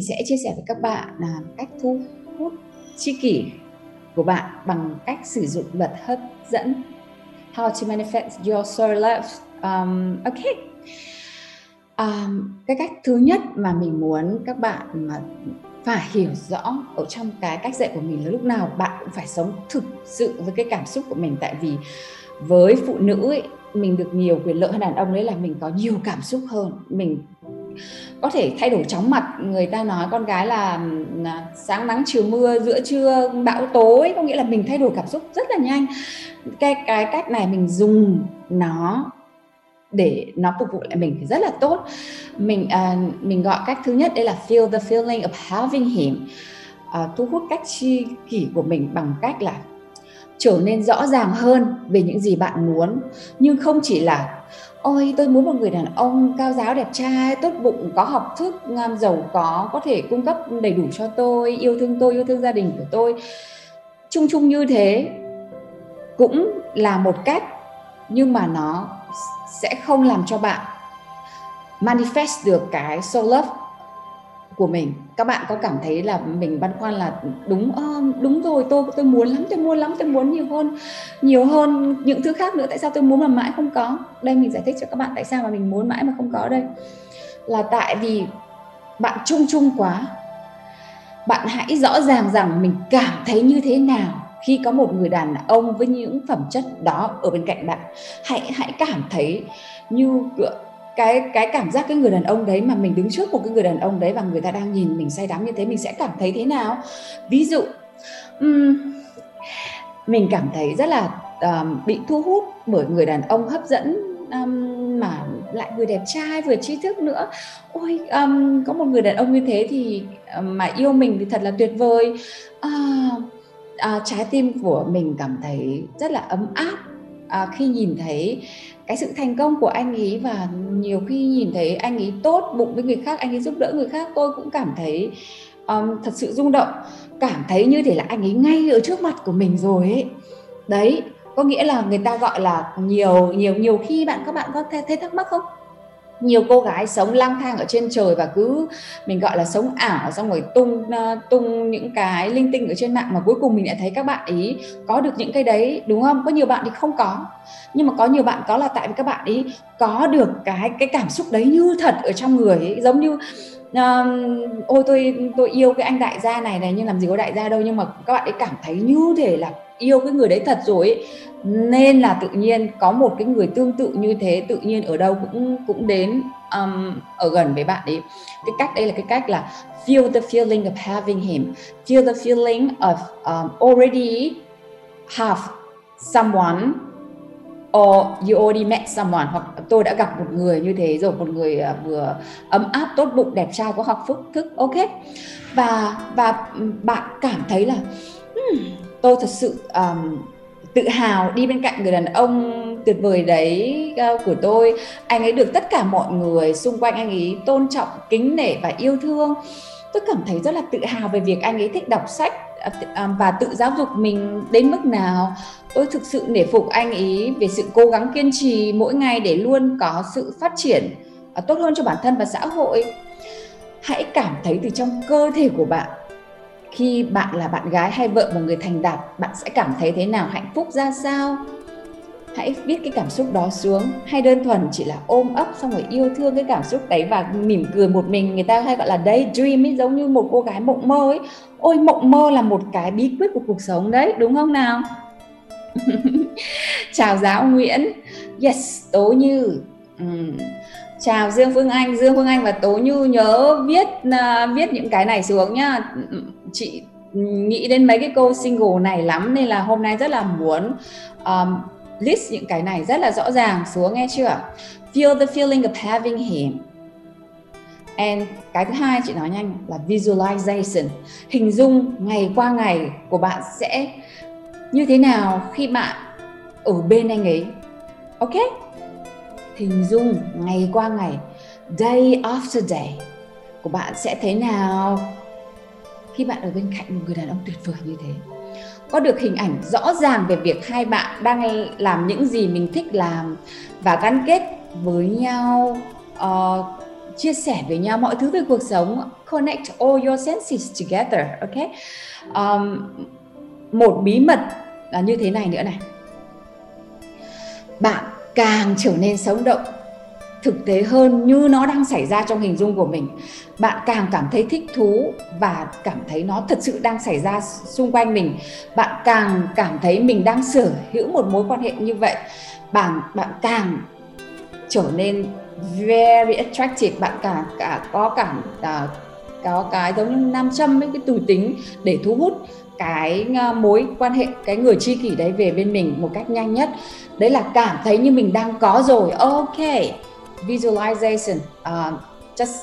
Mình sẽ chia sẻ với các bạn là cách thu hút tri kỷ của bạn bằng cách sử dụng luật hấp dẫn. How to manifest your soul love um, ok. Um, cái cách thứ nhất mà mình muốn các bạn mà phải hiểu rõ ở trong cái cách dạy của mình là lúc nào bạn cũng phải sống thực sự với cái cảm xúc của mình. Tại vì với phụ nữ ấy, mình được nhiều quyền lợi hơn đàn ông đấy là mình có nhiều cảm xúc hơn. Mình có thể thay đổi chóng mặt. Người ta nói con gái là, là sáng nắng chiều mưa giữa trưa bão tối. Có nghĩa là mình thay đổi cảm xúc rất là nhanh. Cái cái cách này mình dùng nó để nó phục vụ lại mình thì rất là tốt. Mình uh, mình gọi cách thứ nhất đây là feel the feeling of having him. Uh, thu hút cách chi kỷ của mình bằng cách là trở nên rõ ràng hơn về những gì bạn muốn. Nhưng không chỉ là ôi, tôi muốn một người đàn ông cao giáo đẹp trai, tốt bụng, có học thức giàu có có thể cung cấp đầy đủ cho tôi, yêu thương tôi, yêu thương gia đình của tôi. Chung chung như thế cũng là một cách, nhưng mà nó sẽ không làm cho bạn manifest được cái soul love của mình. Các bạn có cảm thấy là mình băn khoăn là, đúng đúng rồi, tôi tôi muốn lắm, tôi muốn lắm, tôi muốn nhiều hơn nhiều hơn những thứ khác nữa, tại sao tôi muốn mà mãi không có? Đây mình giải thích cho các bạn tại sao mà mình muốn mãi mà không có đây. Là tại vì bạn chung chung quá. Bạn hãy rõ ràng rằng mình cảm thấy như thế nào khi có một người đàn ông với những phẩm chất đó ở bên cạnh bạn. Hãy hãy cảm thấy như cái cái cảm giác cái người đàn ông đấy mà mình đứng trước một cái người đàn ông đấy và người ta đang nhìn mình say đắm như thế mình sẽ cảm thấy thế nào? Ví dụ um, mình cảm thấy rất là um, bị thu hút bởi người đàn ông hấp dẫn um, mà lại vừa đẹp trai vừa trí thức nữa. Ôi um, có một người đàn ông như thế thì um, mà yêu mình thì thật là tuyệt vời. Uh, uh, trái tim của mình cảm thấy rất là ấm áp à, khi nhìn thấy cái sự thành công của anh ấy và nhiều khi nhìn thấy anh ấy tốt bụng với người khác anh ấy giúp đỡ người khác tôi cũng cảm thấy um, thật sự rung động. Cảm thấy như thể là anh ấy ngay ở trước mặt của mình rồi ấy. Đấy có nghĩa là người ta gọi là nhiều nhiều nhiều khi bạn các bạn có thấy thắc mắc không? Nhiều cô gái sống lang thang ở trên trời và cứ mình gọi là sống ảo xong rồi tung ờ, tung những cái linh tinh ở trên mạng mà cuối cùng mình lại thấy các bạn ý có được những cái đấy đúng không? Có nhiều bạn thì không có. Nhưng mà có nhiều bạn có là tại vì các bạn ý có được cái cái cảm xúc đấy như thật ở trong người ấy giống như uh, ôi tôi tôi yêu cái anh đại gia này này nhưng làm gì có đại gia đâu nhưng mà các bạn ấy cảm thấy như thể là yêu cái người đấy thật rồi ấy. nên là tự nhiên có một cái người tương tự như thế tự nhiên ở đâu cũng cũng đến um, ở gần với bạn ấy. Cái cách đây là cái cách là feel the feeling of having him. Feel the feeling of um, already have someone or you already met someone hoặc tôi đã gặp một người như thế rồi một người à, vừa ấm áp tốt bụng đẹp trai có học phúc thức ok. Và và bạn cảm thấy là hmm, tôi thật sự um, tự hào đi bên cạnh người đàn ông tuyệt vời đấy uh, của tôi. Anh ấy được tất cả mọi người xung quanh anh ấy tôn trọng kính nể và yêu thương. Tôi cảm thấy rất là tự hào về việc anh ấy thích đọc sách ờ, ờ, và tự giáo dục mình đến mức nào. Tôi thực sự nể phục anh ý về sự cố gắng kiên trì mỗi ngày để luôn có sự phát triển tốt hơn cho bản thân và xã hội. Hãy cảm thấy từ trong cơ thể của bạn khi bạn là bạn gái hay vợ một người thành đạt bạn sẽ cảm thấy thế nào? Hạnh phúc ra sao? Hãy viết cái cảm xúc đó xuống. Hay đơn thuần chỉ là ôm ấp xong rồi yêu thương cái cảm xúc đấy và mỉm cười một mình. Người ta hay gọi là daydream ấy giống như một cô gái mộng mơ ấy. Ôi mộng mơ là một cái bí quyết của cuộc sống đấy đúng không nào? Chào giáo Nguyễn. Yes Tố Như. Uhm. chào Dương Phương Anh. Dương Phương Anh và Tố Như nhớ viết uh, viết những cái này xuống nhá chị nghĩ đến mấy cái câu single này lắm nên là hôm nay rất là muốn um, list những cái này rất là rõ ràng xuống nghe chưa? Feel the feeling of having him. And cái thứ hai chị nói nhanh là visualization. Hình dung ngày qua ngày của bạn sẽ như thế nào khi bạn ở bên anh ấy. Ok? Hình dung ngày qua ngày day after day của bạn sẽ thế nào? Khi bạn ở bên cạnh một người đàn ông tuyệt vời như thế có được hình ảnh rõ ràng về việc hai bạn đang làm những gì mình thích làm và gắn kết với nhau uh, chia sẻ với nhau mọi thứ về cuộc sống connect all your senses together ok? Um, một bí mật là như thế này nữa này. Bạn càng trở nên sống động thực tế hơn như nó đang xảy ra trong hình dung của mình. Bạn càng cảm thấy thích thú và cảm thấy nó thật sự đang xảy ra xung quanh mình bạn càng cảm thấy mình đang sở hữu một mối quan hệ như vậy bạn bạn càng trở nên very attractive bạn cả cả có cảm à, có cái giống như nam châm ấy cái từ tính để thu hút cái à, mối quan hệ cái người tri kỷ đấy về bên mình một cách nhanh nhất. Đấy là cảm thấy như mình đang có rồi. Ok visualization um, just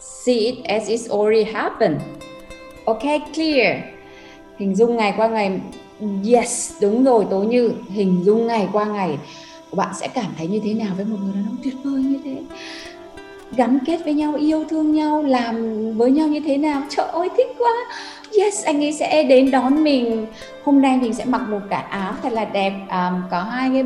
see it as it's already happened. Okay, clear. Hình dung ngày qua ngày yes đúng rồi tố như. Hình dung ngày qua ngày bạn sẽ cảm thấy như thế nào với một người đàn ông tuyệt vời như thế? Gắn kết với nhau yêu thương nhau làm với nhau như thế nào? Trời ơi thích quá. Yes anh ấy sẽ đến đón mình. Hôm nay mình sẽ mặc một cái áo thật là đẹp. Um, có hai cái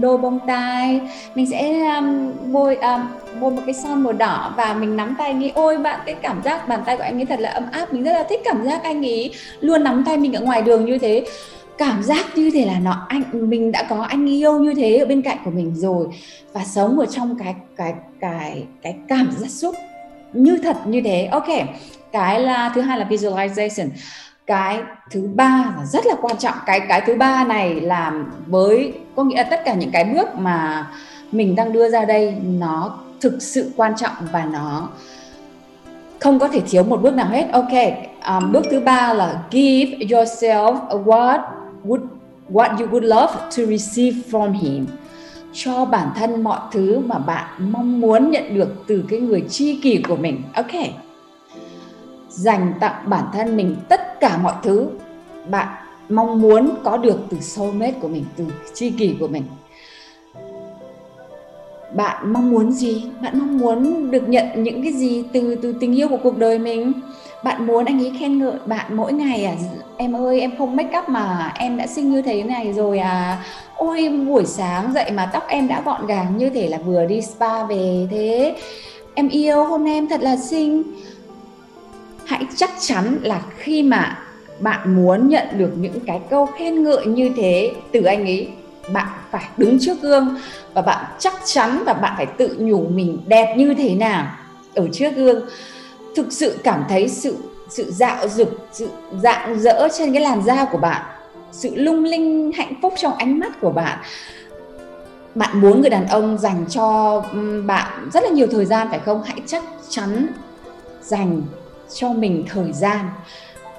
đôi bông tai. Mình sẽ um, bôi um, bôi một cái son màu đỏ và mình nắm tay anh ấy. Ôi bạn cái cảm giác bàn tay của anh ấy thật là ấm áp. Mình rất là thích cảm giác anh ấy luôn nắm tay mình ở ngoài đường như thế cảm giác như thế là nó anh mình đã có anh yêu như thế ở bên cạnh của mình rồi và sống ở trong cái cái cái cái cảm giác xúc như thật như thế. Ok cái là thứ hai là visualization. Cái thứ ba là rất là quan trọng. Cái cái thứ ba này là với có nghĩa là tất cả những cái bước mà mình đang đưa ra đây nó thực sự quan trọng và nó không có thể thiếu một bước nào hết. Ok um, bước thứ ba là give yourself what would, what you would love to receive from him. Cho bản thân mọi thứ mà bạn mong muốn nhận được từ cái người tri kỷ của mình. Ok. Dành tặng bản thân mình tất cả mọi thứ bạn mong muốn có được từ soulmate của mình, từ tri kỷ của mình. Bạn mong muốn gì? Bạn mong muốn được nhận những cái gì từ từ tình yêu của cuộc đời mình? Bạn muốn anh ấy khen ngợi bạn mỗi ngày à? Em ơi, em không make up mà em đã xinh như thế này rồi à. Ôi, buổi sáng dậy mà tóc em đã gọn gàng như thể là vừa đi spa về thế. Em yêu, hôm nay em thật là xinh. Hãy chắc chắn là khi mà bạn muốn nhận được những cái câu khen ngợi như thế từ anh ấy, bạn phải đứng trước gương và bạn chắc chắn và bạn phải tự nhủ mình đẹp như thế nào ở trước gương thực sự cảm thấy sự sự dạo dực, sự dạng dỡ trên cái làn da của bạn. Sự lung linh, hạnh phúc trong ánh mắt của bạn. Bạn muốn người đàn ông dành cho bạn rất là nhiều thời gian, phải không? Hãy chắc chắn dành cho mình thời gian.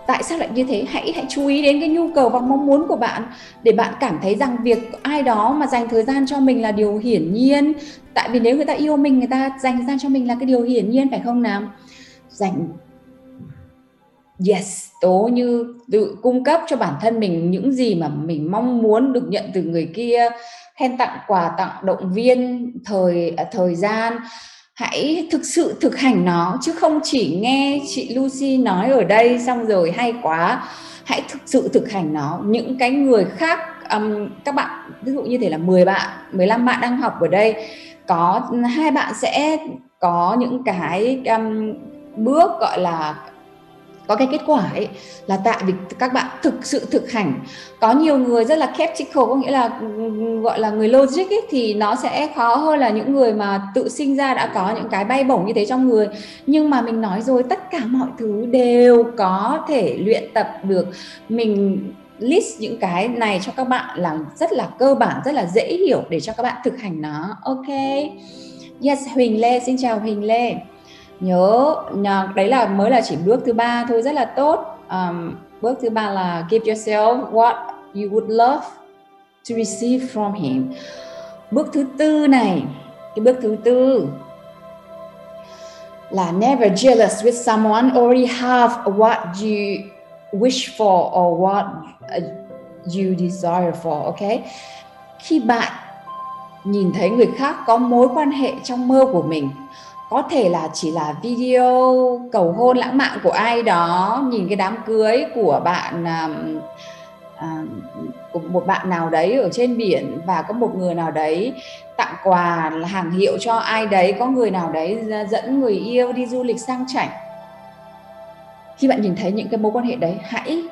Tại sao lại như thế? Hãy hãy chú ý đến cái nhu cầu và mong muốn của bạn để bạn cảm thấy rằng việc ai đó mà dành thời gian cho mình là điều hiển nhiên. Tại vì nếu người ta yêu mình, người ta dành thời gian cho mình là cái điều hiển nhiên, phải không nào? Dành yes tố như tự cung cấp cho bản thân mình những gì mà mình mong muốn được nhận từ người kia. Khen tặng quà tặng động viên thời à, thời gian. Hãy thực sự thực hành nó chứ không chỉ nghe chị Lucy nói ở đây xong rồi hay quá. Hãy thực sự thực hành nó. Những cái người khác um, các bạn ví dụ như thể là 10 bạn 15 bạn đang học ở đây có hai bạn sẽ có những cái um, bước gọi là có cái kết quả ấy là tại vì các bạn thực sự thực hành. Có nhiều người rất là skeptical có nghĩa là gọi là người logic ấy, thì nó sẽ khó hơn là những người mà tự sinh ra đã có những cái bay bổng như thế trong người. Nhưng mà mình nói rồi tất cả mọi thứ đều có thể luyện tập được. Mình list những cái này cho các bạn là rất là cơ bản rất là dễ hiểu để cho các bạn thực hành nó. Ok. Yes Huỳnh Lê xin chào Huỳnh Lê nhớ đấy là mới là chỉ bước thứ ba thôi rất là tốt. Um, bước thứ ba là give yourself what you would love to receive from him. Bước thứ tư này cái bước thứ tư là never jealous with someone already have what you wish for or what uh, you desire for okay khi bạn nhìn thấy người khác có mối quan hệ trong mơ của mình có thể là chỉ là video cầu hôn lãng mạn của ai đó nhìn cái đám cưới của bạn um, à, của một bạn nào đấy ở trên biển và có một người nào đấy tặng quà là hàng hiệu cho ai đấy có người nào đấy dẫn người yêu đi du lịch sang chảnh. Khi bạn nhìn thấy những cái mối quan hệ đấy hãy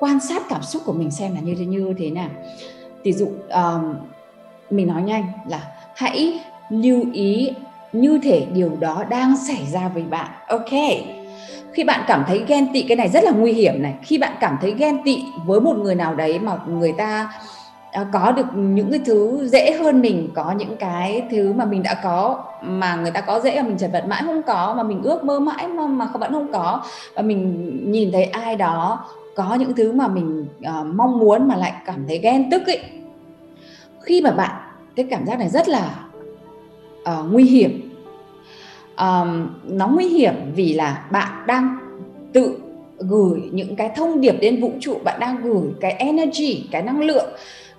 quan sát cảm xúc của mình xem là như thế như thế nào. Ví dụ um, mình nói nhanh là hãy lưu ý như thể điều đó đang xảy ra với bạn. Ok. Khi bạn cảm thấy ghen tị cái này rất là nguy hiểm này. Khi bạn cảm thấy ghen tị với một người nào đấy mà người ta à, có được những cái thứ dễ hơn mình có những cái thứ mà mình đã có mà người ta có dễ mà mình chật vật mãi không có mà mình ước mơ mãi mà mà vẫn không có và mình nhìn thấy ai đó có những thứ mà mình uh, mong muốn mà lại cảm thấy ghen tức ấy. Khi mà bạn cái cảm giác này rất là uh, nguy hiểm. Um, nó nguy hiểm vì là bạn đang tự gửi những cái thông điệp đến vũ trụ bạn đang gửi cái energy cái năng lượng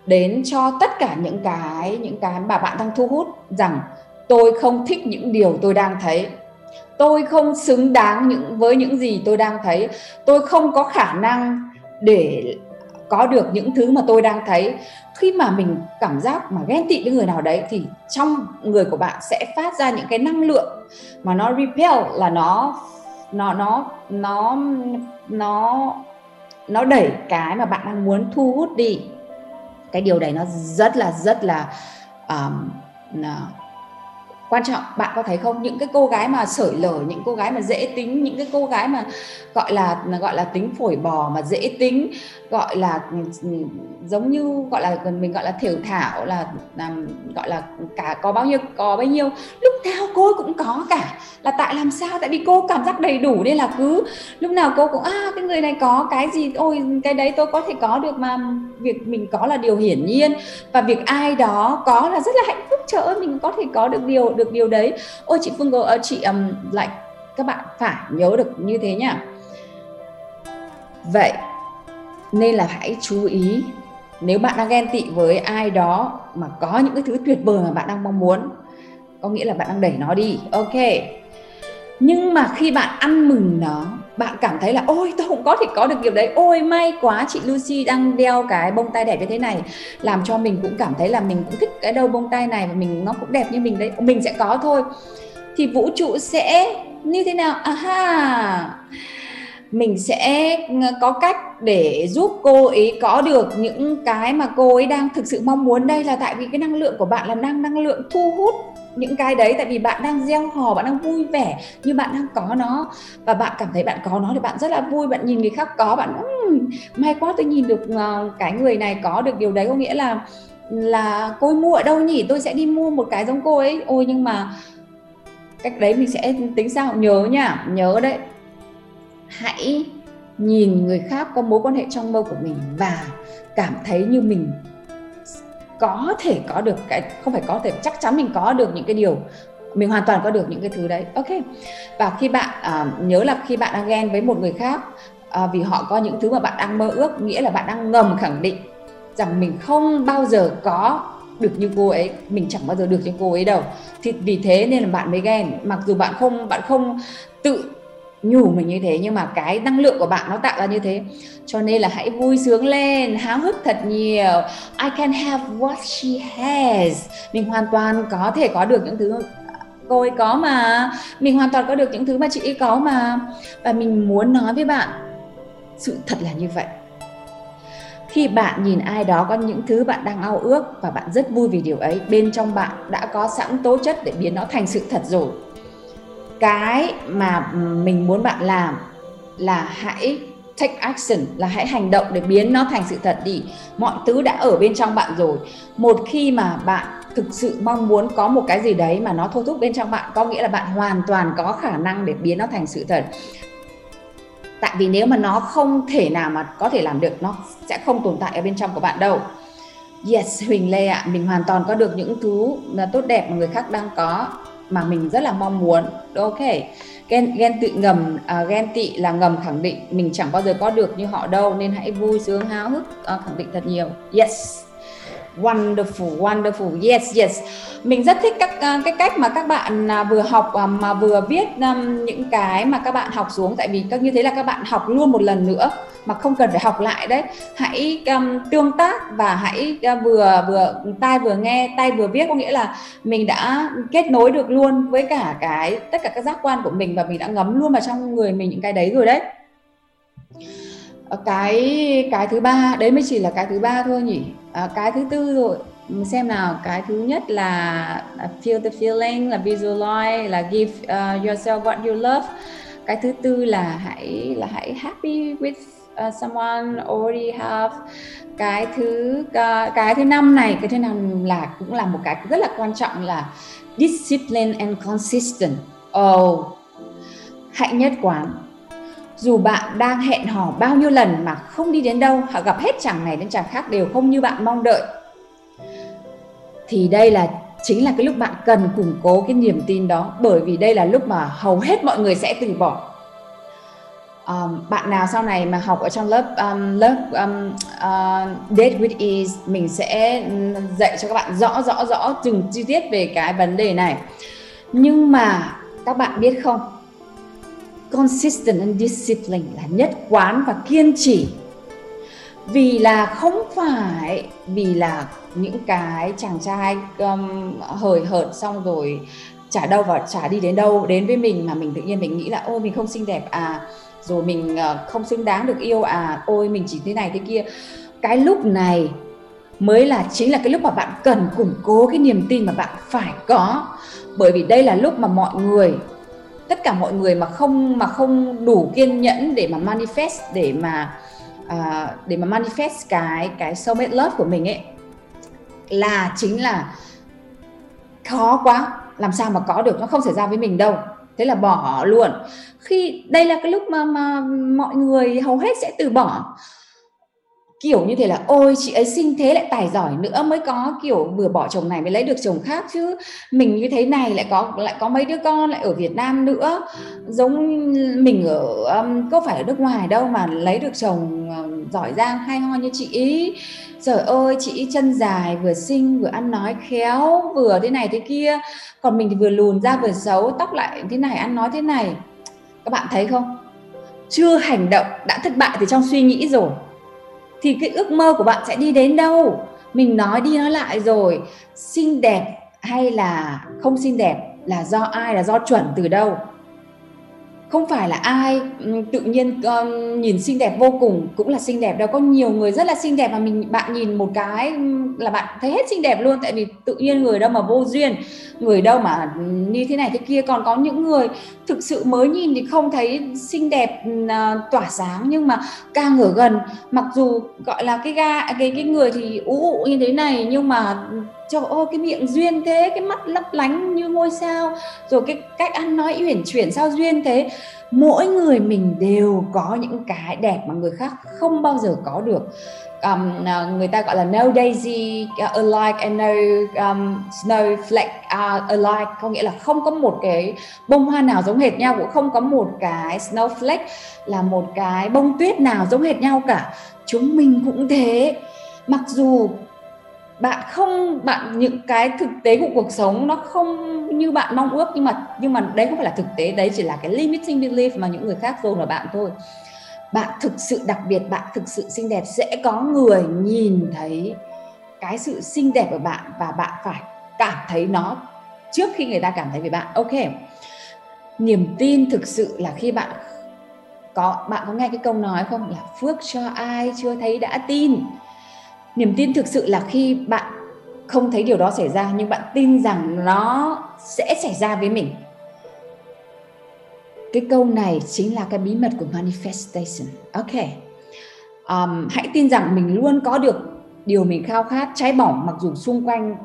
đến cho tất cả những cái những cái mà bạn đang thu hút rằng tôi không thích những điều tôi đang thấy. Tôi không xứng đáng những với những gì tôi đang thấy. Tôi không có khả năng để có được những thứ mà tôi đang thấy. Khi mà mình cảm giác mà ghen tị với người nào đấy thì trong người của bạn sẽ phát ra những cái năng lượng mà nó repel là nó nó nó nó nó nó đẩy cái mà bạn đang muốn thu hút đi. Cái điều đấy nó rất là rất là um, à, quan trọng bạn có thấy không? Những cái cô gái mà sởi lở những cô gái mà dễ tính những cái cô gái mà gọi là gọi là tính phổi bò mà dễ tính gọi là ừ, ừ, giống như gọi là mình gọi là thiểu thảo là, là gọi là cả có bao nhiêu có bấy nhiêu. Lúc nào cô cũng có cả. Là tại làm sao? Tại vì cô cảm giác đầy đủ nên là cứ lúc nào cô cũng à cái người này có cái gì ôi cái đấy tôi có thể có được mà việc mình có là điều hiển nhiên và việc ai đó có là rất là hạnh phúc trời ơi mình có thể có được điều được điều đấy. Ôi chị phương có ờ, chị um, lại các bạn phải nhớ được như thế nhá. Vậy nên là hãy chú ý nếu bạn đang ghen tị với ai đó mà có những cái thứ tuyệt vời mà bạn đang mong muốn có nghĩa là bạn đang đẩy nó đi ok. Nhưng mà khi bạn ăn mừng nó bạn cảm thấy là, ôi tôi cũng có thể có được điều đấy. Ôi, may quá chị Lucy đang đeo cái bông tai đẹp như thế này. Làm cho mình cũng cảm thấy là mình cũng thích cái đầu bông tai này và mình, nó cũng đẹp như mình đấy. Mình sẽ có thôi. Thì vũ trụ sẽ như thế nào? Aha! Mình sẽ ờ, có cách để giúp cô ấy có được những cái mà cô ấy đang thực sự mong muốn. Đây là tại vì cái năng lượng của bạn là năng năng lượng thu hút những cái đấy tại vì bạn đang gieo hò bạn đang vui vẻ như bạn đang có nó. Và bạn cảm thấy bạn có nó thì bạn rất là vui bạn nhìn người khác có bạn um, may quá tôi nhìn được uh, cái người này có được điều đấy. Có nghĩa là là cô ấy mua ở đâu nhỉ? Tôi sẽ đi mua một cái giống cô ấy. Ôi nhưng mà cách đấy mình sẽ tính sao? Nhớ nha nhớ đấy. Hãy nhìn người khác có mối quan hệ trong mơ của mình và cảm thấy như mình có thể có được cái không phải có thể chắc chắn mình có được những cái điều mình hoàn toàn có được những cái thứ đấy. Ok. Và khi bạn à, nhớ là khi bạn đang ghen với một người khác à, vì họ có những thứ mà bạn đang mơ ước nghĩa là bạn đang ngầm khẳng định rằng mình không bao giờ có được như cô ấy mình chẳng bao giờ được như cô ấy đâu. Thì vì thế nên là bạn mới ghen. Mặc dù bạn không bạn không tự nhủ mình như thế, nhưng mà cái năng lượng của bạn nó tạo ra như thế. Cho nên là hãy vui sướng lên, háo hức thật nhiều. I can have what she has. Mình hoàn toàn có thể có được những thứ cô ấy có mà. Mình hoàn toàn có được những thứ mà chị ấy có mà. Và mình muốn nói với bạn, sự thật là như vậy. Khi bạn nhìn ai đó có những thứ bạn đang ao ước và bạn rất vui vì điều ấy, bên trong bạn đã có sẵn tố chất để biến nó thành sự thật rồi cái mà mình muốn bạn làm là hãy take action là hãy hành động để biến nó thành sự thật đi. Mọi thứ đã ở bên trong bạn rồi. Một khi mà bạn thực sự mong muốn có một cái gì đấy mà nó thôi thúc bên trong bạn có nghĩa là bạn hoàn toàn có khả năng để biến nó thành sự thật. Tại vì nếu mà nó không thể nào mà có thể làm được nó sẽ không tồn tại ở bên trong của bạn đâu. Yes huỳnh lê ạ à, mình hoàn toàn có được những thứ là tốt đẹp mà người khác đang có mà mình rất là mong muốn. Ok. Ghen ghen tị ngầm à, ghen tị là ngầm khẳng định mình chẳng bao giờ có được như họ đâu nên hãy vui sướng háo hức à, khẳng định thật nhiều. Yes wonderful wonderful. Yes yes. Mình rất thích các à, cái cách mà các bạn à, vừa học à, mà vừa viết um, những cái mà các bạn học xuống. Tại vì các như thế là các bạn học luôn một lần nữa mà không cần phải học lại đấy. Hãy um, tương tác và hãy uh, vừa vừa tai vừa nghe tay vừa viết. Có nghĩa là mình đã kết nối được luôn với cả cái tất cả các giác quan của mình và mình đã ngấm luôn vào trong người mình những cái đấy rồi đấy. Ờ, cái cái thứ ba đấy mới chỉ là cái thứ ba thôi nhỉ? À, cái thứ tư rồi. Ừ, xem nào. Cái thứ nhất là à, feel the feeling là visualize là give uh, yourself what you love. Cái thứ tư là hãy là hãy happy with uh, someone already have. Cái thứ uh, cái thứ năm này cái thứ năm là cũng là một cái rất là quan trọng là discipline and consistent oh hạnh nhất quán dù bạn đang hẹn hò bao nhiêu lần mà không đi đến đâu họ gặp hết chàng này đến chàng khác đều không như bạn mong đợi. Thì đây là chính là cái lúc bạn cần củng cố cái niềm tin đó bởi vì đây là lúc mà hầu hết mọi người sẽ từ bỏ. Um, bạn nào sau này mà học ở trong lớp um, lớp um, uh, date with ease mình sẽ dạy cho các bạn rõ rõ rõ từng chi tiết về cái vấn đề này. Nhưng mà các bạn biết không? Consistent and discipline là nhất quán và kiên trì. Vì là không phải vì là những cái chàng trai um, hời hợt xong rồi trả đâu và trả đi đến đâu đến với mình mà mình tự nhiên mình nghĩ là ôi mình không xinh đẹp à rồi mình uh, không xứng đáng được yêu à ôi mình chỉ thế này thế kia. Cái lúc này mới là chính là cái lúc mà bạn cần củng cố cái niềm tin mà bạn phải có. Bởi vì đây là lúc mà mọi người tất cả mọi người mà không mà không đủ kiên nhẫn để mà manifest để mà uh, để mà manifest cái cái soulmate love của mình ấy là chính là khó quá. Làm sao mà có được? Nó không xảy ra với mình đâu. Thế là bỏ luôn. Khi đây là cái lúc mà mà mọi người hầu hết sẽ từ bỏ kiểu như thế là ôi chị ấy sinh thế lại tài giỏi nữa mới có kiểu vừa bỏ chồng này mới lấy được chồng khác chứ. Mình như thế này lại có lại có mấy đứa con lại ở Việt Nam nữa. Giống mình ở um, có phải ở nước ngoài đâu mà lấy được chồng um, giỏi giang hay ho như chị ý. Trời ơi chị chân dài vừa xinh vừa ăn nói khéo vừa thế này thế kia. Còn mình thì vừa lùn ra vừa xấu tóc lại thế này ăn nói thế này. Các bạn thấy không? Chưa hành động đã thất bại từ trong suy nghĩ rồi thì cái ước mơ của bạn sẽ đi đến đâu? Mình nói đi nói lại rồi, xinh đẹp hay là không xinh đẹp là do ai, là do chuẩn từ đâu? Không phải là ai ừ, tự nhiên um, nhìn xinh đẹp vô cùng cũng là xinh đẹp đâu. Có nhiều người rất là xinh đẹp mà mình bạn nhìn một cái ừ, là bạn thấy hết xinh đẹp luôn. Tại vì tự nhiên người đâu mà vô duyên người đâu mà ừ, như thế này thế kia. Còn có những người thực sự mới nhìn thì không thấy xinh đẹp uh, tỏa sáng. Nhưng mà càng ở gần mặc dù gọi là cái ga cái cái người thì ú ụ như thế này nhưng mà trời ơi cái miệng duyên thế cái mắt lấp lánh như ngôi sao. Rồi cái cách ăn nói uyển chuyển sao duyên thế. Mỗi người mình đều có những cái đẹp mà người khác không bao giờ có được. Um, người ta gọi là no daisy uh, alike and no um, snowflake uh, alike. Có nghĩa là không có một cái bông hoa nào giống hệt nhau cũng không có một cái snowflake là một cái bông tuyết nào giống hệt nhau cả. Chúng mình cũng thế. Mặc dù bạn không, bạn, những cái thực tế của cuộc sống nó không như bạn mong ước, nhưng mà nhưng mà đấy không phải là thực tế, đấy chỉ là cái limiting belief mà những người khác dồn vào bạn thôi. Bạn thực sự đặc biệt, bạn thực sự xinh đẹp, sẽ có người nhìn thấy cái sự xinh đẹp của bạn và bạn phải cảm thấy nó trước khi người ta cảm thấy về bạn. Ok. Niềm tin thực sự là khi bạn có bạn có nghe cái câu nói không? Là phước cho ai chưa thấy đã tin niềm tin thực sự là khi bạn không thấy điều đó xảy ra nhưng bạn tin rằng nó sẽ xảy ra với mình. Cái câu này chính là cái bí mật của manifestation. Ok. Um, hãy tin rằng mình luôn có được điều mình khao khát. Cháy bỏng mặc dù xung quanh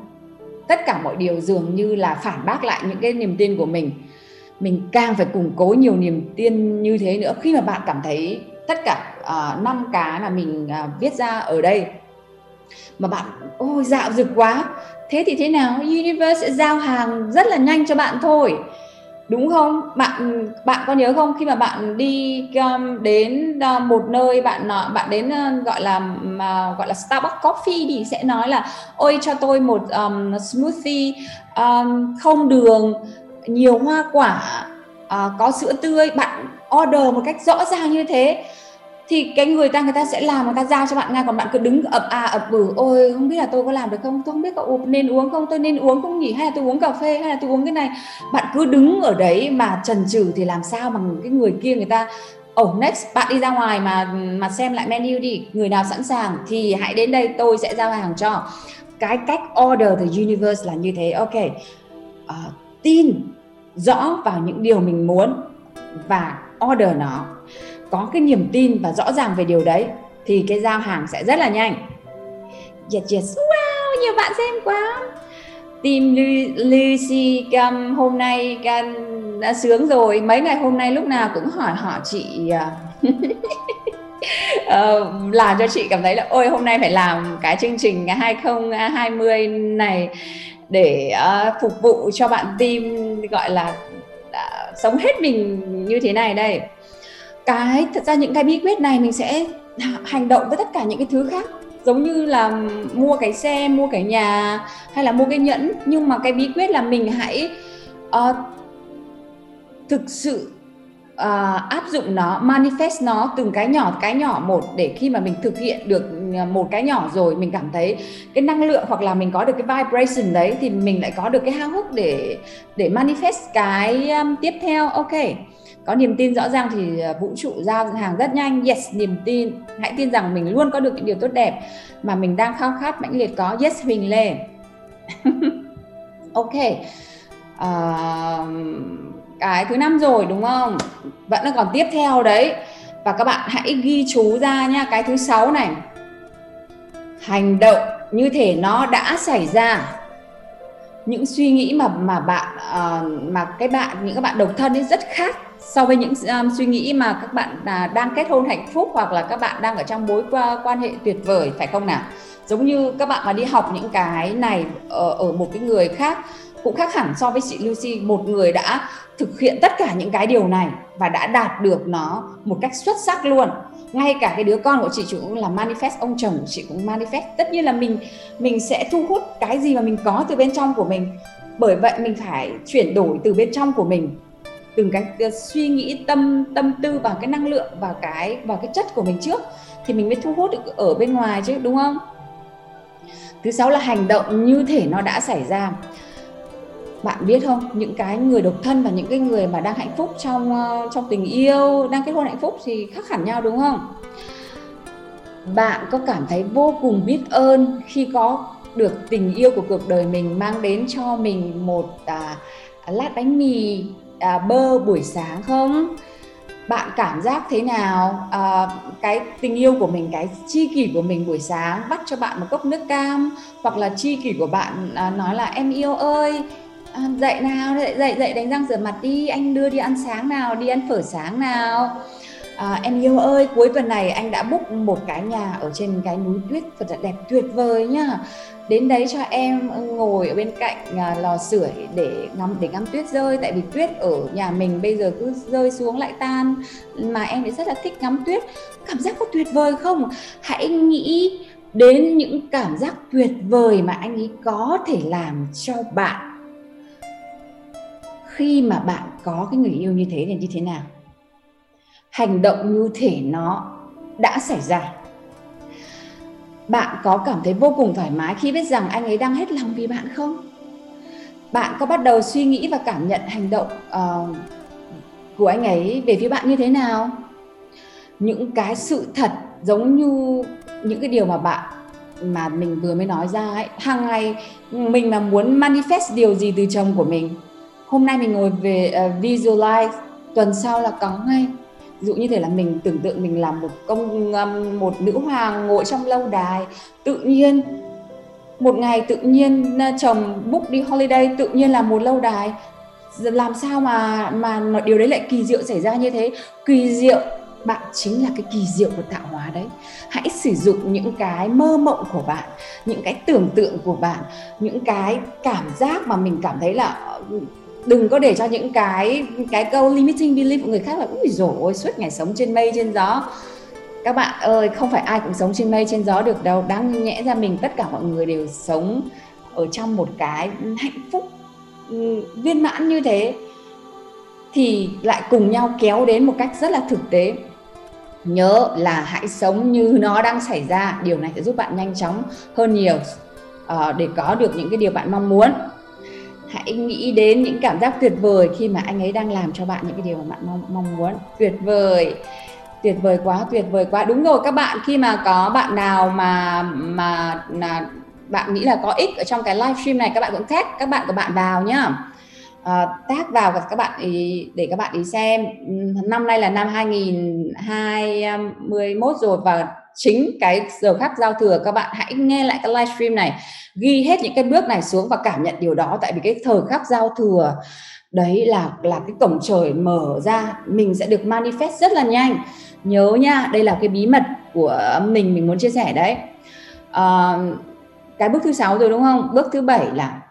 tất cả mọi điều dường như là phản bác lại những cái niềm tin của mình mình càng phải củng cố nhiều niềm tin như thế nữa. Khi mà bạn cảm thấy tất cả uh, năm cái mà mình uh, viết ra ở đây mà bạn ôi dạo dực quá. Thế thì thế nào? Universe sẽ giao hàng rất là nhanh cho bạn thôi. Đúng không? Bạn bạn có nhớ không? Khi mà bạn đi um, đến uh, một nơi bạn uh, bạn đến uh, gọi là mà gọi là Starbucks coffee thì sẽ nói là ôi cho tôi một um, smoothie um, không đường nhiều hoa quả uh, có sữa tươi. Bạn order một cách rõ ràng như thế thì cái người ta người ta sẽ làm người ta giao cho bạn ngay còn bạn cứ đứng ập à ập bử ôi không biết là tôi có làm được không? Tôi không biết có nên uống không? Tôi nên uống không nhỉ? Hay là tôi uống cà phê? Hay là tôi uống cái này? Bạn cứ đứng ở đấy mà trần trừ thì làm sao mà cái người kia người ta Oh next bạn đi ra ngoài mà mà xem lại menu đi người nào sẵn sàng thì hãy đến đây tôi sẽ giao hàng cho. Cái cách order the universe là như thế. Ok. Uh, tin rõ vào những điều mình muốn và order nó có cái niềm tin và rõ ràng về điều đấy thì cái giao hàng sẽ rất là nhanh. Yes yes. Wow nhiều bạn xem quá. Team Lucy um, hôm nay um, đã sướng rồi. Mấy ngày hôm nay lúc nào cũng hỏi họ chị uh, uh, làm cho chị cảm thấy là ôi hôm nay phải làm cái chương trình 2020 này để uh, phục vụ cho bạn team gọi là uh, sống hết mình như thế này đây cái thật ra những cái bí quyết này mình sẽ hành động với tất cả những cái thứ khác. Giống như là mua cái xe mua cái nhà hay là mua cái nhẫn. Nhưng mà cái bí quyết là mình hãy uh, thực sự uh, áp dụng nó manifest nó từng cái nhỏ cái nhỏ một để khi mà mình thực hiện được ờ, một cái nhỏ rồi mình cảm thấy cái năng lượng hoặc là mình có được cái vibration đấy thì mình lại có được cái hao hức để để manifest cái um, tiếp theo. Ok có niềm tin rõ ràng thì à, vũ trụ giao hàng rất nhanh. Yes niềm tin. Hãy tin rằng mình luôn có được những điều tốt đẹp mà mình đang khao khát mãnh liệt có. Yes huỳnh lê ok. Uh, cái thứ năm rồi đúng không? Vẫn còn tiếp theo đấy. Và các bạn hãy ghi chú ra nha. Cái thứ sáu này. Hành động như thể nó đã xảy ra. Những suy nghĩ mà mà bạn uh, mà cái bạn những các bạn độc thân ấy rất khác so với những um, suy nghĩ mà các bạn uh, đang kết hôn hạnh phúc hoặc là các bạn đang ở trong mối qua, quan hệ tuyệt vời phải không nào? Giống như các bạn mà đi học những cái này ở, ở một cái người khác cũng khác hẳn so với chị Lucy. Một người đã thực hiện tất cả những cái điều này và đã đạt được nó một cách xuất sắc luôn. Ngay cả cái đứa con của chị cũng là manifest ông chồng của chị cũng manifest. Tất nhiên là mình mình sẽ thu hút cái gì mà mình có từ bên trong của mình. Bởi vậy mình phải chuyển đổi từ bên trong của mình từng cái suy nghĩ tâm tâm tư và cái năng lượng và cái và cái chất của mình trước thì mình mới thu hút được ở bên ngoài chứ đúng không? Thứ sáu là hành động như thể nó đã xảy ra. Bạn biết không? Những cái người độc thân và những cái người mà đang hạnh phúc trong ờ, trong tình yêu đang kết hôn hạnh phúc thì khác hẳn nhau đúng không? Bạn có cảm thấy vô cùng biết ơn khi có được tình yêu của cuộc đời mình mang đến cho mình một à, lát bánh mì à, bơ buổi sáng không? Bạn cảm giác thế nào? À, cái tình yêu của mình cái chi kỷ của mình buổi sáng bắt cho bạn một cốc nước cam hoặc là chi kỷ của bạn à, nói là em yêu ơi à, dậy nào dậy dậy dậy đánh răng rửa mặt đi anh đưa đi ăn sáng nào đi ăn phở sáng nào. À, em yêu ơi cuối tuần này anh đã book một cái nhà ở trên cái núi tuyết thật là đẹp tuyệt vời nhá đến đấy cho em ngồi ở bên cạnh à, lò sưởi để ngắm để ngắm tuyết rơi. Tại vì tuyết ở nhà mình bây giờ cứ rơi xuống lại tan, mà em thì rất là thích ngắm tuyết. Cảm giác có tuyệt vời không? Hãy nghĩ đến những cảm giác tuyệt vời mà anh ấy có thể làm cho bạn. Khi mà bạn có cái người yêu như thế thì như thế nào? Hành động như thể nó đã xảy ra bạn có cảm thấy vô cùng thoải mái khi biết rằng anh ấy đang hết lòng vì bạn không? Bạn có bắt đầu suy nghĩ và cảm nhận hành động uh, của anh ấy về phía bạn như thế nào? Những cái sự thật giống như những cái điều mà bạn mà mình vừa mới nói ra ấy. Hàng ngày mình mà muốn manifest điều gì từ chồng của mình? Hôm nay mình ngồi về uh, visualize tuần sau là có ngay ví dụ như thế là mình tưởng tượng mình là một công um, một nữ hoàng ngồi trong lâu đài, tự nhiên, một ngày tự nhiên uh, chồng book đi holiday, tự nhiên là một lâu đài. Làm sao mà mà điều đấy lại kỳ diệu xảy ra như thế? Kỳ diệu, bạn chính là cái kỳ diệu của tạo hóa đấy. Hãy sử dụng những cái mơ mộng của bạn, những cái tưởng tượng của bạn, những cái cảm giác mà mình cảm thấy là đừng có để cho những cái cái câu limiting belief của người khác là ui rồi suốt ngày sống trên mây trên gió. Các bạn ơi không phải ai cũng sống trên mây trên gió được đâu. Đáng nhẽ ra mình tất cả mọi người đều sống ở trong một cái hạnh phúc ừ, viên mãn như thế thì lại cùng nhau kéo đến một cách rất là thực tế. Nhớ là hãy sống như nó đang xảy ra. Điều này sẽ giúp bạn nhanh chóng hơn nhiều uh, để có được những cái điều bạn mong muốn hãy nghĩ đến những cảm giác tuyệt vời khi mà anh ấy đang làm cho bạn những cái điều mà bạn mong mong muốn. Tuyệt vời. Tuyệt vời quá tuyệt vời quá. Đúng rồi các bạn khi mà có bạn nào mà mà là bạn nghĩ là có ích ở trong cái livestream này các bạn cũng tag các bạn của bạn vào nhá. À, tag vào các bạn ý, để các bạn ý xem. Năm nay là năm 2021 rồi và chính cái giờ khắc giao thừa các bạn hãy nghe lại cái livestream này ghi hết những cái bước này xuống và cảm nhận điều đó. Tại vì cái thời khắc giao thừa đấy là là cái cổng trời mở ra mình sẽ được manifest rất là nhanh. Nhớ nha đây là cái bí mật của mình mình muốn chia sẻ đấy. À, cái bước thứ sáu rồi đúng không? Bước thứ bảy là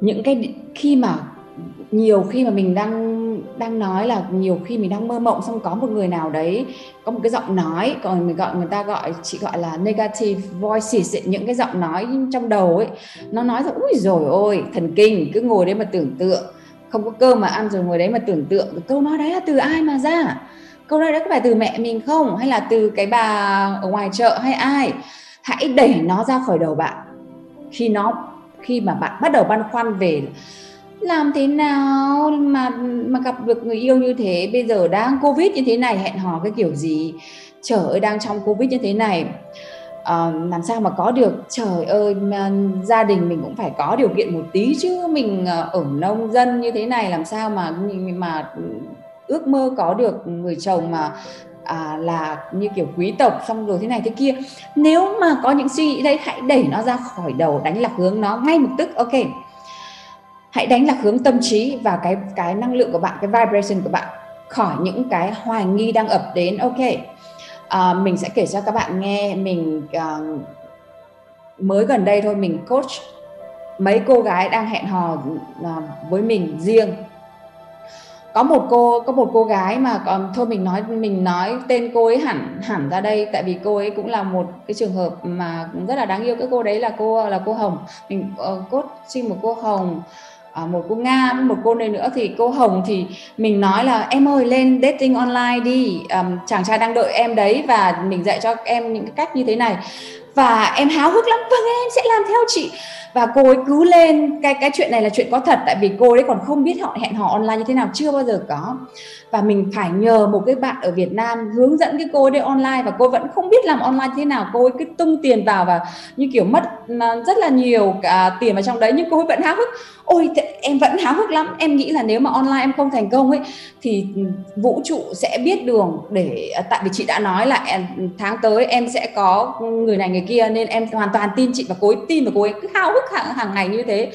những cái khi mà nhiều khi mà mình đang đang nói là nhiều khi mình đang mơ mộng xong có một người nào đấy có một cái giọng nói còn mình gọi người ta gọi chị gọi là negative voices ấy, những cái giọng nói trong đầu ấy nó nói rằng ui rồi ôi thần kinh cứ ngồi đấy mà tưởng tượng không có cơm mà ăn rồi ngồi đấy mà tưởng tượng câu nói đấy là từ ai mà ra? Câu nói đấy có phải từ mẹ mình không? Hay là từ cái bà ở ngoài chợ hay ai? Hãy đẩy nó ra khỏi đầu bạn. Khi nó khi mà bạn bắt đầu băn khoăn về làm thế nào mà mà gặp được người yêu như thế? Bây giờ đang covid như thế này hẹn hò cái kiểu gì? Trời ơi đang trong covid như thế này. À, làm sao mà có được? Trời ơi mà gia đình mình cũng phải có điều kiện một tí chứ. Mình ờ, ở nông dân như thế này làm sao mà mà ước mơ có được người chồng mà à, là như kiểu quý tộc xong rồi thế này thế kia. Nếu mà có những suy nghĩ đấy hãy đẩy nó ra khỏi đầu đánh lạc hướng nó ngay lập tức ok hãy đánh lạc hướng tâm trí và cái cái năng lượng của bạn cái vibration của bạn khỏi những cái hoài nghi đang ập đến. Ok. À, mình sẽ kể cho các bạn nghe mình uh, mới gần đây thôi mình coach mấy cô gái đang hẹn hò uh, với mình riêng. Có một cô có một cô gái mà còn thôi mình nói mình nói tên cô ấy hẳn hẳn ra đây. Tại vì cô ấy cũng là một cái trường hợp mà rất là đáng yêu. Cái cô đấy là cô là cô Hồng. Mình ờ, uh, cốt xin một cô Hồng à, một cô Nga một cô này nữa thì cô Hồng thì mình nói là em ơi lên dating online đi. Um, chàng trai đang đợi em đấy và mình dạy cho em những cái cách như thế này và em háo hức lắm. Vâng em sẽ làm theo chị. Và cô ấy cứ lên. Cái cái chuyện này là chuyện có thật, tại vì cô ấy còn không biết họ hẹn hò online như thế nào, chưa bao giờ có. Và mình phải nhờ một cái bạn ở Việt Nam hướng dẫn cái cô ấy đi online và cô vẫn không biết làm online thế nào. Cô ấy cứ tung tiền vào và như kiểu mất à, rất là nhiều cả tiền vào trong đấy. Nhưng cô ấy vẫn háo hức. Ôi em vẫn háo hức lắm. Em nghĩ là nếu mà online em không thành công ấy, thì vũ trụ sẽ biết đường để à, tại vì chị đã nói là tháng tới em sẽ có người này, người kia nên em hoàn toàn tin chị và cô ấy tin và cô ấy cứ háo hức hàng, hàng ngày như thế.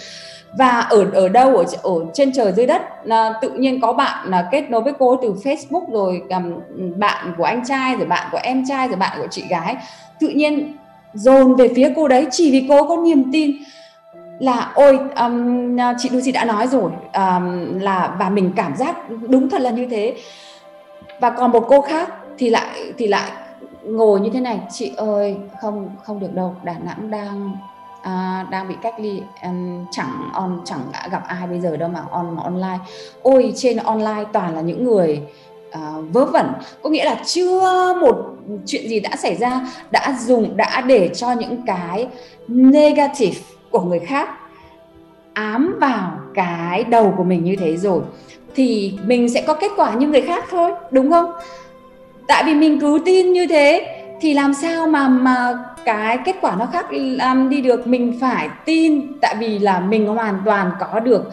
Và ở ở đâu ở ở trên trời dưới đất à, tự nhiên có bạn là kết nối với cô từ Facebook rồi um, bạn của anh trai rồi bạn của em trai rồi bạn của chị gái. Tự nhiên dồn về phía cô đấy chỉ vì cô có niềm tin là ôi um, chị Lucy đã nói rồi um, là và mình cảm giác đúng thật là như thế. Và còn một cô khác thì lại thì lại ngồi như thế này chị ơi không không được đâu Đà Nẵng đang à, đang bị cách ly um, chẳng on chẳng gặp ai bây giờ đâu mà on mà online. Ôi trên online toàn là những người uh, vớ vẩn. Có nghĩa là chưa một chuyện gì đã xảy ra đã dùng đã để cho những cái negative của người khác ám vào cái đầu của mình như thế rồi thì mình sẽ có kết quả như người khác thôi đúng không? Tại vì mình cứ tin như thế thì làm sao mà mà cái kết quả nó khác làm đi được? Mình phải tin tại vì là mình hoàn toàn có được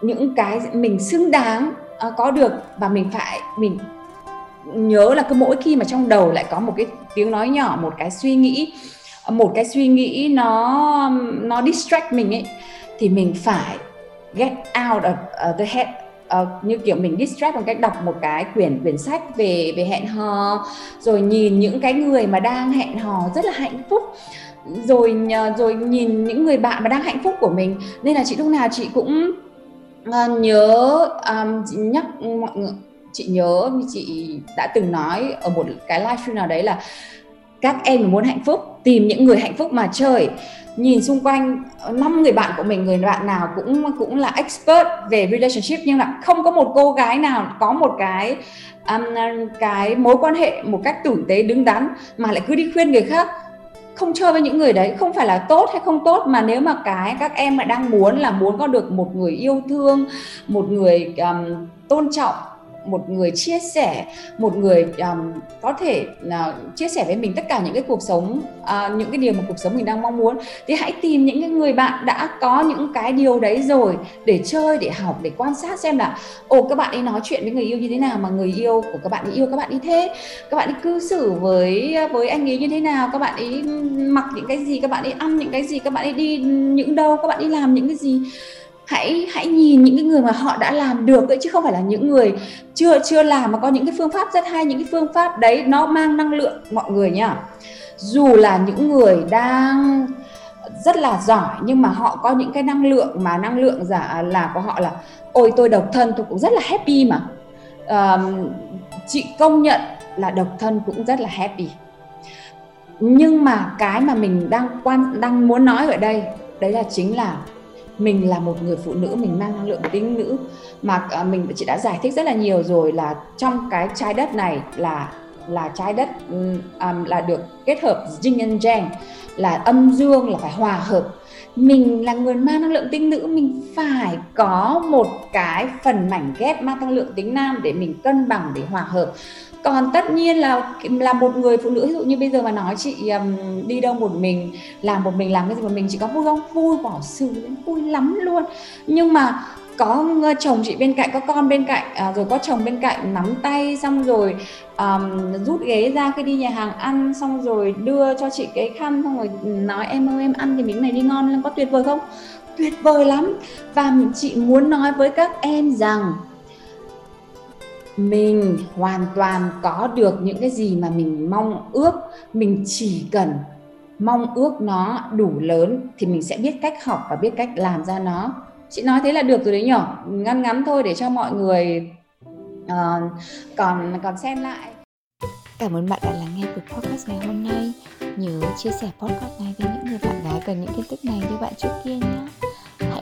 những cái mình xứng đáng uh, có được và mình phải mình nhớ là cứ mỗi khi mà trong đầu lại có một cái tiếng nói nhỏ một cái suy nghĩ một cái suy nghĩ nó nó distract mình ấy thì mình phải get out of the head uh, như kiểu mình distract bằng cách đọc một cái quyển quyển sách về về hẹn hò rồi nhìn những cái người mà đang hẹn hò rất là hạnh phúc rồi rồi nhìn những người bạn mà đang hạnh phúc của mình. Nên là chị lúc nào chị cũng uh, nhớ um, nhắc mọi người chị nhớ chị đã từng nói ở một cái livestream nào đấy là các em muốn hạnh phúc tìm những người hạnh phúc mà chơi nhìn xung quanh ờ, năm người bạn của mình người bạn nào cũng cũng là expert về relationship nhưng là không có một cô gái nào có một cái um, cái mối quan hệ một cách tử tế đứng đắn mà lại cứ đi khuyên người khác. Không chơi với những người đấy không phải là tốt hay không tốt mà nếu mà cái các em mà đang muốn là muốn có được một người yêu thương một người um, tôn trọng một người chia sẻ một người um, có thể uh, chia sẻ với mình tất cả những cái cuộc sống uh, những cái điều mà cuộc sống mình đang mong muốn thì hãy tìm những cái người bạn đã có những cái điều đấy rồi để chơi để học để quan sát xem là ồ các bạn ấy nói chuyện với người yêu như thế nào mà người yêu của các bạn ấy yêu các bạn ấy thế. Các bạn ấy cư xử với với anh ấy như thế nào các bạn ấy mặc những cái gì các bạn ấy ăn những cái gì các bạn ấy đi những đâu các bạn ấy làm những cái gì hãy hãy nhìn những cái người mà họ đã làm được ấy chứ không phải là những người chưa chưa làm mà có những cái phương pháp rất hay những cái phương pháp đấy nó mang năng lượng mọi người nhá. Dù là những người đang rất là giỏi nhưng mà họ có những cái năng lượng mà năng lượng giả là của họ là ôi tôi độc thân tôi cũng rất là happy mà. Um, chị công nhận là độc thân cũng rất là happy. Nhưng mà cái mà mình đang quan đang muốn nói ở đây đấy là chính là mình là một người phụ nữ mình mang năng lượng tính nữ mà à, mình chị đã giải thích rất là nhiều rồi là trong cái trái đất này là là trái đất um, là được kết hợp yin and yang là âm dương là phải hòa hợp. Mình là người mang năng lượng tính nữ mình phải có một cái phần mảnh ghép mang năng lượng tính nam để mình cân bằng để hòa hợp còn tất nhiên là là một người phụ nữ ví dụ như bây giờ mà nói chị um, đi đâu một mình làm một mình làm cái gì một mình chị có vui không? Vui bỏ xử vui lắm luôn. Nhưng mà có chồng chị bên cạnh có con bên cạnh à, rồi có chồng bên cạnh nắm tay xong rồi um, rút ghế ra khi đi nhà hàng ăn xong rồi đưa cho chị cái khăn xong rồi nói em ơi em ăn thì miếng này đi ngon lắm có tuyệt vời không? Tuyệt vời lắm. Và chị muốn nói với các em rằng mình hoàn toàn có được những cái gì mà mình mong ước mình chỉ cần mong ước nó đủ lớn thì mình sẽ biết cách học và biết cách làm ra nó. Chị nói thế là được rồi đấy nhỏ ngắn ngắn thôi để cho mọi người uh, còn còn xem lại. Cảm ơn bạn đã lắng nghe buổi podcast ngày hôm nay. Nhớ chia sẻ podcast này với những người bạn gái cần những kiến thức này như bạn trước kia nhé